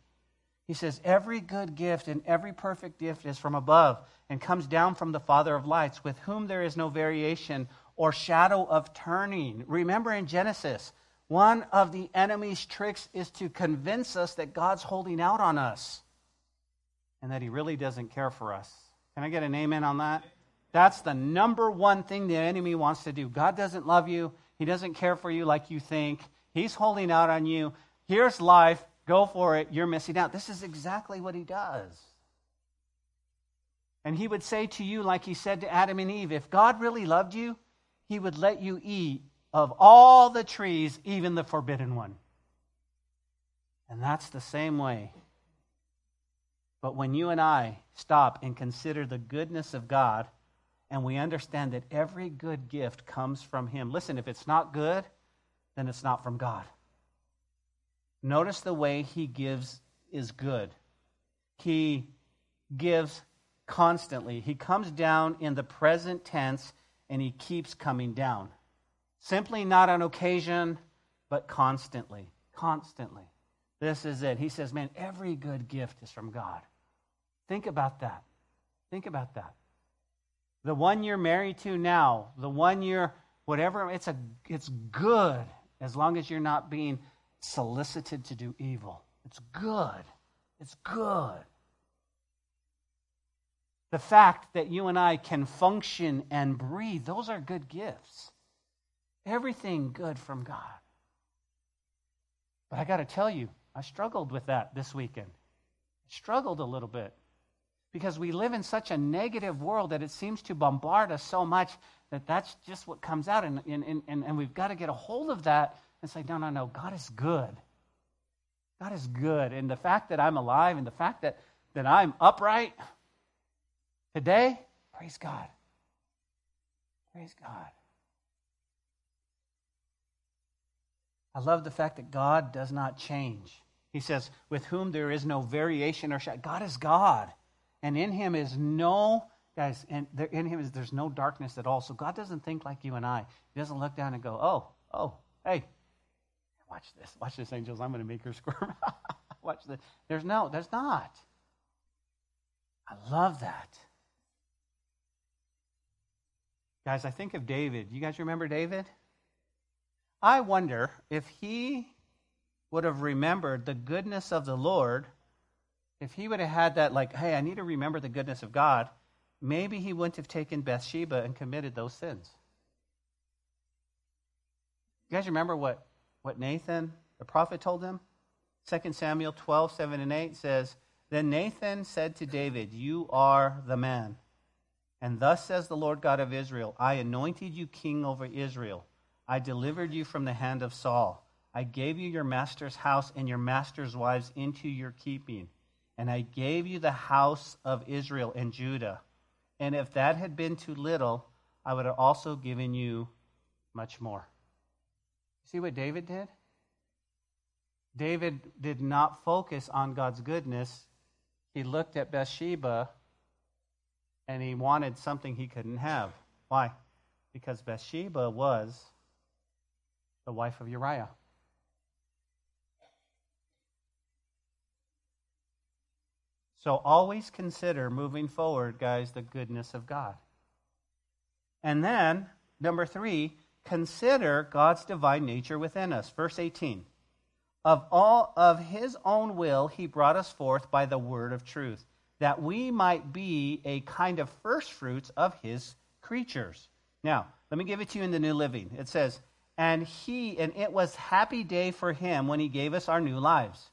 He says, Every good gift and every perfect gift is from above and comes down from the Father of lights, with whom there is no variation or shadow of turning. Remember in Genesis, one of the enemy's tricks is to convince us that God's holding out on us and that he really doesn't care for us. Can I get an amen on that? That's the number one thing the enemy wants to do. God doesn't love you. He doesn't care for you like you think. He's holding out on you. Here's life. Go for it. You're missing out. This is exactly what he does. And he would say to you, like he said to Adam and Eve, if God really loved you, he would let you eat of all the trees, even the forbidden one. And that's the same way. But when you and I stop and consider the goodness of God, and we understand that every good gift comes from Him, listen, if it's not good, then it's not from God. Notice the way he gives is good. He gives constantly. He comes down in the present tense and he keeps coming down. Simply not on occasion, but constantly. Constantly. This is it. He says, Man, every good gift is from God. Think about that. Think about that. The one you're married to now, the one you're whatever, it's a it's good as long as you're not being solicited to do evil. It's good. It's good. The fact that you and I can function and breathe, those are good gifts. Everything good from God. But I got to tell you, I struggled with that this weekend. Struggled a little bit because we live in such a negative world that it seems to bombard us so much that that's just what comes out. And, and, and, and we've got to get a hold of that and say, no, no, no, God is good. God is good. And the fact that I'm alive and the fact that, that I'm upright today, praise God. Praise God. I love the fact that God does not change. He says, with whom there is no variation or shadow. God is God. And in him is no, guys, and there, in him is there's no darkness at all. So God doesn't think like you and I. He doesn't look down and go, oh, oh, hey, watch this. Watch this, angels. I'm going to make her squirm. watch this. There's no, there's not. I love that. Guys, I think of David. You guys remember David? I wonder if he would have remembered the goodness of the Lord, if he would have had that, like, hey, I need to remember the goodness of God, maybe he wouldn't have taken Bathsheba and committed those sins. You guys remember what, what Nathan, the prophet, told him? 2 Samuel 12, 7 and 8 says, Then Nathan said to David, You are the man. And thus says the Lord God of Israel, I anointed you king over Israel. I delivered you from the hand of Saul. I gave you your master's house and your master's wives into your keeping. And I gave you the house of Israel and Judah. And if that had been too little, I would have also given you much more. See what David did? David did not focus on God's goodness. He looked at Bathsheba and he wanted something he couldn't have. Why? Because Bathsheba was the wife of Uriah. So always consider moving forward, guys, the goodness of God. And then, number three, consider God's divine nature within us. Verse 18. Of all of his own will, he brought us forth by the word of truth, that we might be a kind of first fruits of his creatures. Now, let me give it to you in the New Living. It says, And he, and it was happy day for him when he gave us our new lives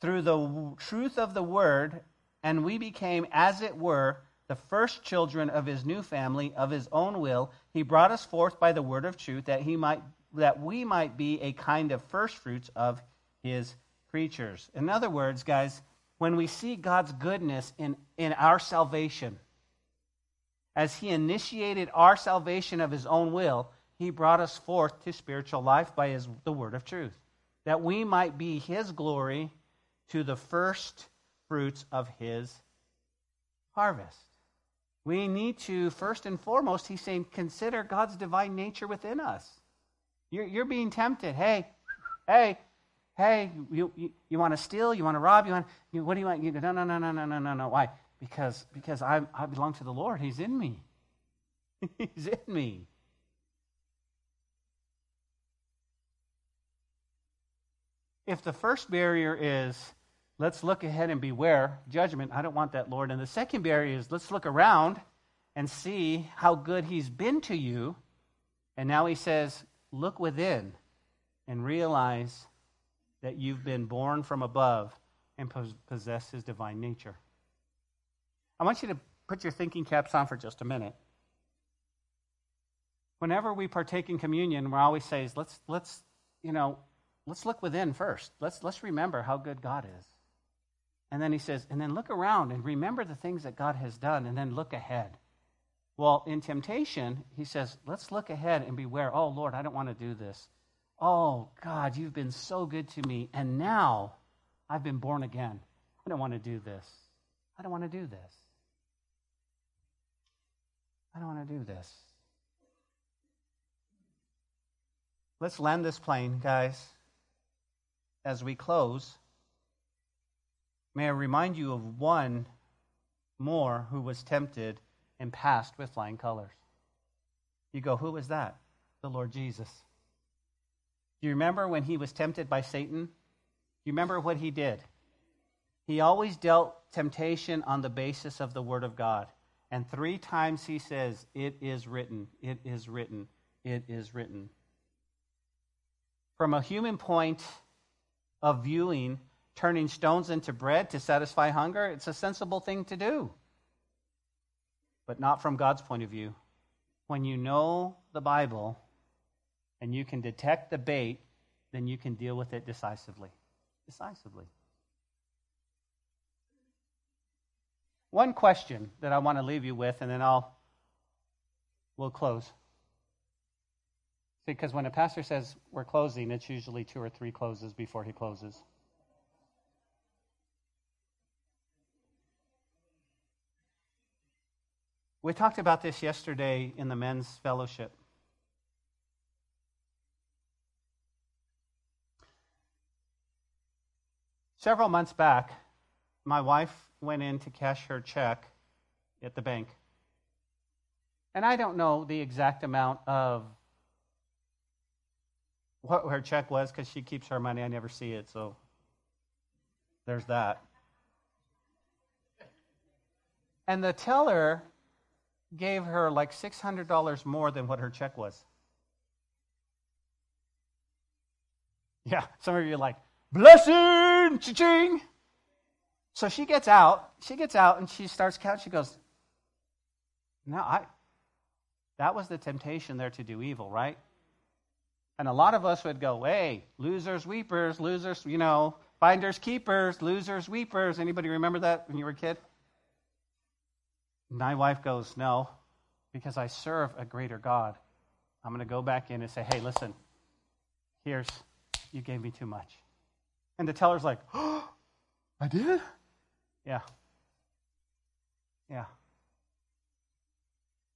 through the truth of the word, and we became, as it were, the first children of his new family, of his own will. He brought us forth by the word of truth, that he might that we might be a kind of first fruits of his creatures. In other words, guys, when we see God's goodness in, in our salvation, as he initiated our salvation of his own will, he brought us forth to spiritual life by his, the word of truth, that we might be his glory to the first fruits of his harvest. We need to, first and foremost, he's saying, consider God's divine nature within us. You're, you're being tempted. Hey, hey, hey, you, you, you want to steal? You want to rob? You want, you, what do you want? You go, no, no, no, no, no, no, no, no. Why? Because, because I, I belong to the Lord. He's in me. He's in me. If the first barrier is let's look ahead and beware judgment. I don't want that, Lord. And the second barrier is let's look around and see how good He's been to you. And now He says, look within and realize that you've been born from above and possess His divine nature. I want you to put your thinking caps on for just a minute. Whenever we partake in communion, we're always say, let's, let's, you know, let's look within first. Let's, let's remember how good God is. And then he says, and then look around and remember the things that God has done, and then look ahead. Well, in temptation, he says, let's look ahead and beware. Oh, Lord, I don't want to do this. Oh, God, you've been so good to me. And now I've been born again. I don't want to do this. I don't want to do this. I don't want to do this. Let's land this plane, guys, as we close. May I remind you of one more who was tempted and passed with flying colors. You go, who was that? The Lord Jesus. Do you remember when he was tempted by Satan? Do you remember what he did? He always dealt temptation on the basis of the Word of God. And three times he says, It is written, it is written, it is written. From a human point of viewing, turning stones into bread to satisfy hunger, it's a sensible thing to do. But not from God's point of view. When you know the Bible and you can detect the bait, then you can deal with it decisively. Decisively. One question that I want to leave you with, and then I'll we'll close. Because when a pastor says we're closing, it's usually two or three closes before he closes. We talked about this yesterday in the men's fellowship. Several months back, my wife went in to cash her check at the bank. And I don't know the exact amount of what her check was because she keeps her money. I never see it, so there's that. And the teller gave her like $600 more than what her check was. Yeah, some of you are like, blessing, cha-ching. So she gets out, she gets out and she starts counting. She goes, no, I, that was the temptation there to do evil, right? And a lot of us would go, hey, losers, weepers, losers, you know, finders, keepers, losers, weepers. Anybody remember that when you were a kid? My wife goes, no, because I serve a greater God. I'm going to go back in and say, hey, listen, here's, you gave me too much. And the teller's like, oh, I did? Yeah. Yeah.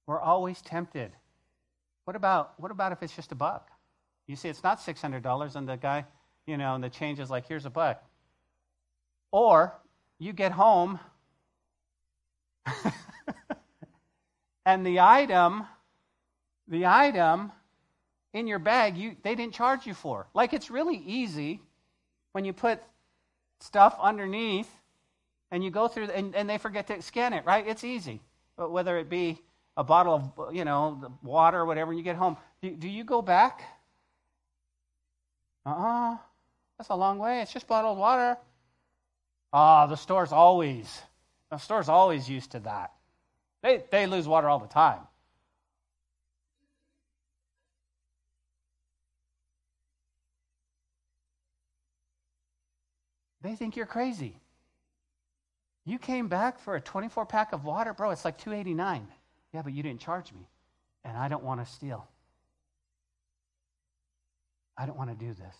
We're always tempted. What about what about if it's just a buck? You see, it's not six hundred dollars, and the guy, you know, and the change is like, here's a buck. Or you get home, and the item, the item in your bag, you they didn't charge you for. Like it's really easy when you put stuff underneath and you go through and, and they forget to scan it, right? It's easy. But whether it be a bottle of, you know, water or whatever, and you get home, do, do you go back? Uh-uh. That's a long way. It's just bottled water. Ah, oh, the store's always, the store's always used to that. They, they lose water all the time. They think you're crazy. You came back for a 24 pack of water, bro. It's like 289. Yeah, but you didn't charge me. And I don't want to steal. I don't want to do this.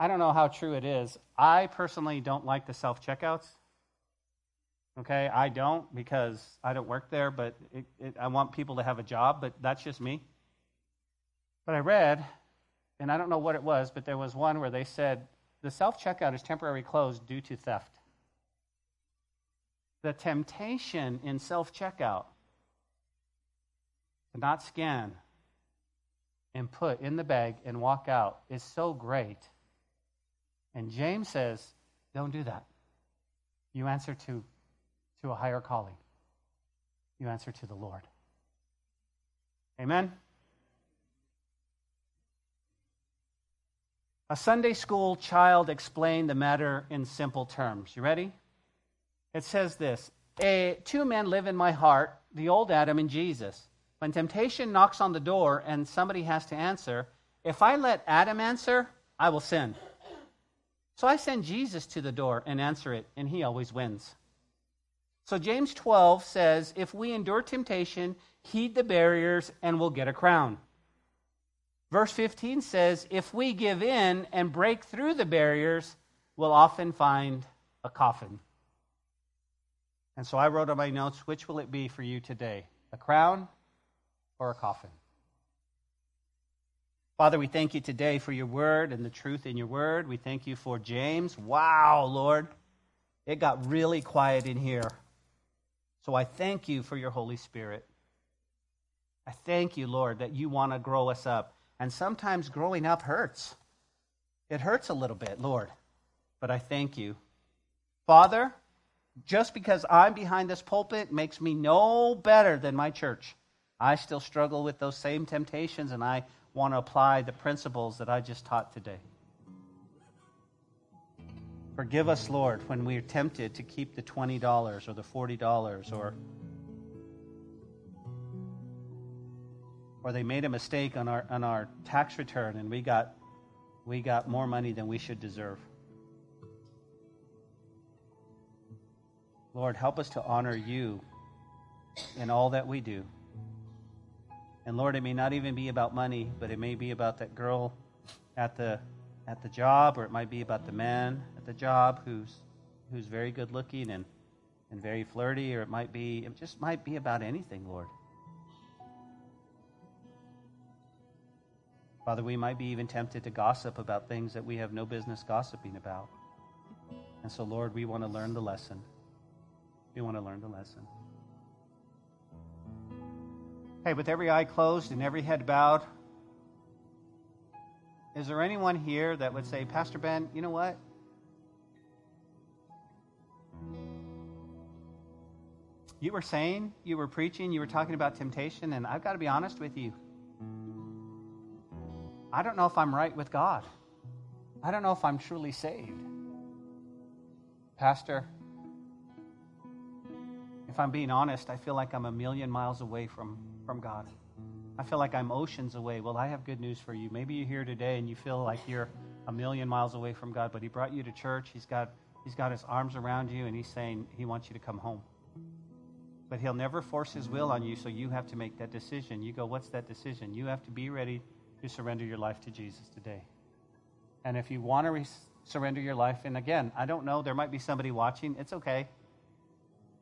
I don't know how true it is. I personally don't like the self checkouts. Okay, I don't because I don't work there, but it, it, I want people to have a job, but that's just me. But I read, and I don't know what it was, but there was one where they said the self checkout is temporarily closed due to theft. The temptation in self checkout to not scan and put in the bag and walk out is so great. And James says, don't do that. You answer to, to a higher calling, you answer to the Lord. Amen? A Sunday school child explained the matter in simple terms. You ready? It says this a, Two men live in my heart, the old Adam and Jesus. When temptation knocks on the door and somebody has to answer, if I let Adam answer, I will sin. So I send Jesus to the door and answer it, and he always wins. So James 12 says, If we endure temptation, heed the barriers, and we'll get a crown. Verse 15 says, If we give in and break through the barriers, we'll often find a coffin. And so I wrote on my notes, which will it be for you today? A crown or a coffin? Father, we thank you today for your word and the truth in your word. We thank you for James. Wow, Lord. It got really quiet in here. So I thank you for your Holy Spirit. I thank you, Lord, that you want to grow us up. And sometimes growing up hurts. It hurts a little bit, Lord. But I thank you. Father, just because I'm behind this pulpit makes me no better than my church. I still struggle with those same temptations, and I want to apply the principles that I just taught today. Forgive us, Lord, when we're tempted to keep the $20 or the $40 or or they made a mistake on our, on our tax return and we got, we got more money than we should deserve. Lord, help us to honor you in all that we do. And Lord, it may not even be about money, but it may be about that girl at the at the job, or it might be about the man at the job who's who's very good looking and, and very flirty, or it might be it just might be about anything, Lord. Father, we might be even tempted to gossip about things that we have no business gossiping about. And so, Lord, we want to learn the lesson. We want to learn the lesson. Hey, with every eye closed and every head bowed, is there anyone here that would say, Pastor Ben, you know what? You were saying, you were preaching, you were talking about temptation, and I've got to be honest with you. I don't know if I'm right with God. I don't know if I'm truly saved. Pastor, if I'm being honest, I feel like I'm a million miles away from, from God. I feel like I'm oceans away. Well, I have good news for you. Maybe you're here today and you feel like you're a million miles away from God, but He brought you to church. He's got, he's got His arms around you and He's saying He wants you to come home. But He'll never force His will on you, so you have to make that decision. You go, What's that decision? You have to be ready to surrender your life to Jesus today. And if you want to re- surrender your life, and again, I don't know, there might be somebody watching, it's okay.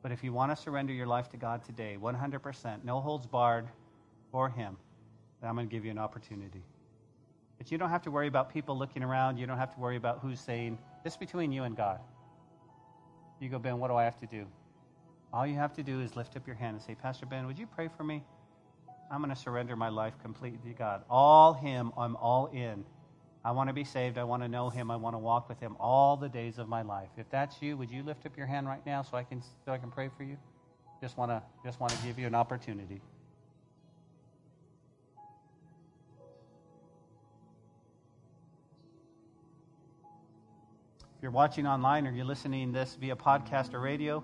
But if you want to surrender your life to God today, 100%, no holds barred for Him, then I'm going to give you an opportunity. But you don't have to worry about people looking around. You don't have to worry about who's saying. This between you and God. You go, Ben, what do I have to do? All you have to do is lift up your hand and say, Pastor Ben, would you pray for me? I'm going to surrender my life completely to God. All Him, I'm all in. I want to be saved. I want to know Him. I want to walk with Him all the days of my life. If that's you, would you lift up your hand right now so I can so I can pray for you? Just want to just want to give you an opportunity. If you're watching online or you're listening this via podcast or radio,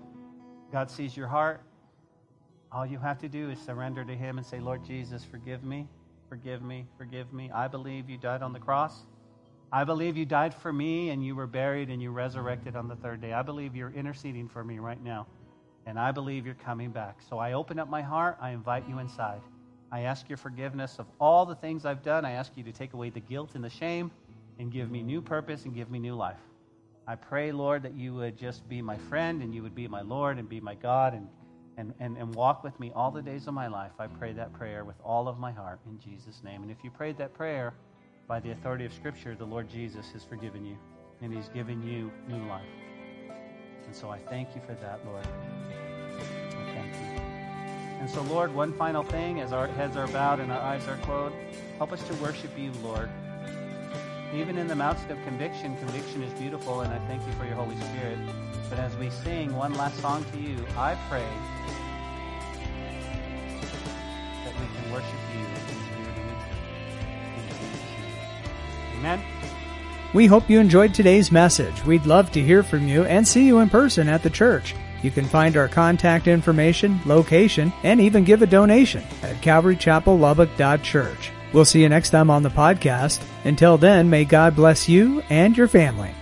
God sees your heart. All you have to do is surrender to Him and say, Lord Jesus, forgive me, forgive me, forgive me. I believe you died on the cross. I believe you died for me and you were buried and you resurrected on the third day. I believe you're interceding for me right now. And I believe you're coming back. So I open up my heart. I invite you inside. I ask your forgiveness of all the things I've done. I ask you to take away the guilt and the shame and give me new purpose and give me new life. I pray, Lord, that you would just be my friend and you would be my Lord and be my God and and, and, and walk with me all the days of my life. I pray that prayer with all of my heart in Jesus' name. And if you prayed that prayer by the authority of Scripture, the Lord Jesus has forgiven you and He's given you new life. And so I thank you for that, Lord. I thank you. And so, Lord, one final thing as our heads are bowed and our eyes are closed, help us to worship you, Lord. Even in the midst of conviction, conviction is beautiful, and I thank you for your Holy Spirit. But as we sing one last song to you, I pray that we can worship you in spirit and in truth. Amen. We hope you enjoyed today's message. We'd love to hear from you and see you in person at the church. You can find our contact information, location, and even give a donation at calvarychapellubbock.church. We'll see you next time on the podcast. Until then, may God bless you and your family.